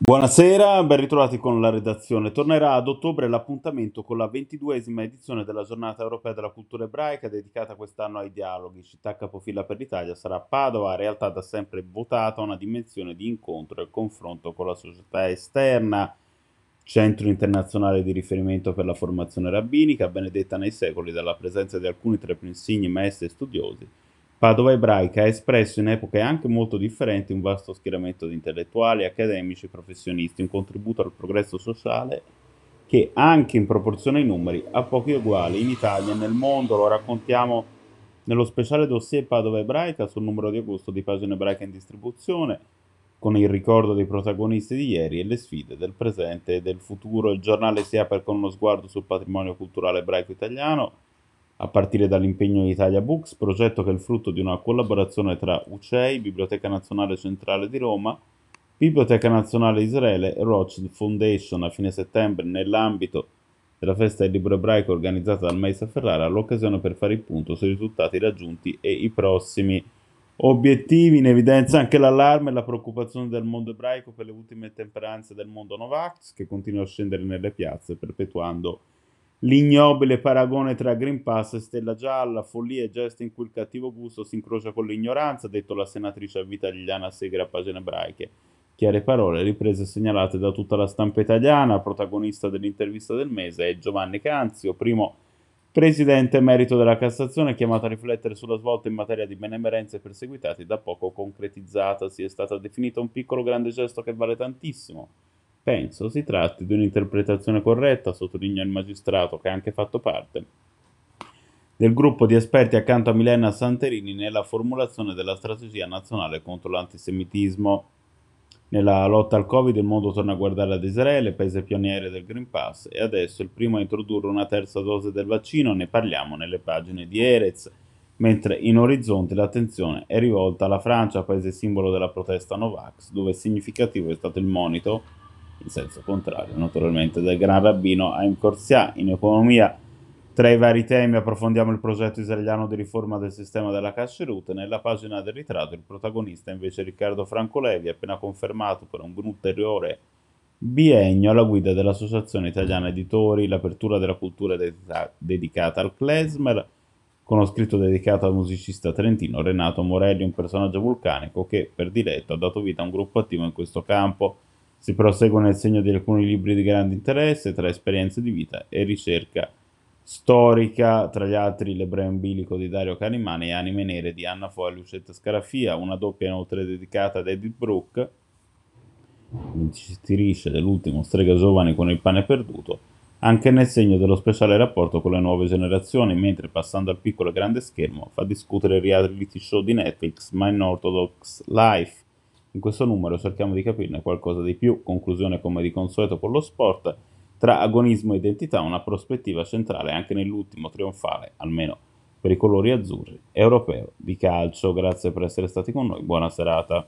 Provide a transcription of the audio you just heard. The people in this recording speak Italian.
Buonasera, ben ritrovati con la redazione. Tornerà ad ottobre l'appuntamento con la ventiduesima edizione della Giornata Europea della Cultura Ebraica, dedicata quest'anno ai dialoghi. Città capofila per l'Italia sarà Padova, realtà da sempre votata a una dimensione di incontro e confronto con la società esterna. Centro internazionale di riferimento per la formazione rabbinica, benedetta nei secoli dalla presenza di alcuni tra i più insigni maestri e studiosi Padova ebraica ha espresso in epoche anche molto differenti un vasto schieramento di intellettuali, accademici e professionisti, un contributo al progresso sociale che anche in proporzione ai numeri ha pochi uguali in Italia e nel mondo, lo raccontiamo nello speciale dossier Padova ebraica sul numero di agosto di pagine ebraiche in distribuzione, con il ricordo dei protagonisti di ieri e le sfide del presente e del futuro. Il giornale si apre con uno sguardo sul patrimonio culturale ebraico italiano, a partire dall'impegno di Italia Books, progetto che è il frutto di una collaborazione tra UCEI, Biblioteca Nazionale Centrale di Roma, Biblioteca Nazionale Israele e Rothschild Foundation a fine settembre nell'ambito della festa del libro ebraico organizzata dal Maestro Ferrara, l'occasione per fare il punto sui risultati raggiunti e i prossimi obiettivi. In evidenza anche l'allarme e la preoccupazione del mondo ebraico per le ultime temperanze del mondo Novax, che continua a scendere nelle piazze, perpetuando L'ignobile paragone tra Green Pass e Stella Gialla, follia e gesti in cui il cattivo gusto si incrocia con l'ignoranza, detto la senatrice a vita Liliana Segre a pagine ebraiche. Chiare parole, riprese segnalate da tutta la stampa italiana, protagonista dell'intervista del mese è Giovanni Canzio, primo presidente emerito della Cassazione, chiamato a riflettere sulla svolta in materia di benemerenze perseguitati da poco concretizzata. Si è stata definita un piccolo grande gesto che vale tantissimo Penso si tratti di un'interpretazione corretta, sottolinea il magistrato che ha anche fatto parte del gruppo di esperti accanto a Milena Santerini nella formulazione della strategia nazionale contro l'antisemitismo. Nella lotta al Covid il mondo torna a guardare ad Israele, paese pioniere del Green Pass, e adesso il primo a introdurre una terza dose del vaccino, ne parliamo nelle pagine di Erez, mentre in orizzonte l'attenzione è rivolta alla Francia, paese simbolo della protesta Novax, dove significativo è stato il monito in senso contrario naturalmente, del Gran Rabbino Haim Corsia. In economia, tra i vari temi approfondiamo il progetto israeliano di riforma del sistema della Kasherut. Nella pagina del ritratto il protagonista invece Riccardo Franco Levi, appena confermato per un ulteriore biennio alla guida dell'Associazione Italiana Editori, l'apertura della cultura dedicata al klezmer, con uno scritto dedicato al musicista trentino Renato Morelli, un personaggio vulcanico che per diletto ha dato vita a un gruppo attivo in questo campo. Si prosegue nel segno di alcuni libri di grande interesse, tra esperienze di vita e ricerca storica, tra gli altri L'ebreo umbilico di Dario Canimani e Anime Nere di Anna Foa e Lucetta Scarafia, una doppia inoltre dedicata ad Edith Brooke, vincitrice dell'ultimo Strega Giovane con il pane perduto, anche nel segno dello speciale rapporto con le nuove generazioni, mentre passando al piccolo e grande schermo fa discutere il reality show di Netflix My Unorthodox Life, in questo numero cerchiamo di capirne qualcosa di più, conclusione come di consueto con lo sport, tra agonismo e identità una prospettiva centrale anche nell'ultimo trionfale, almeno per i colori azzurri, europeo di calcio. Grazie per essere stati con noi, buona serata.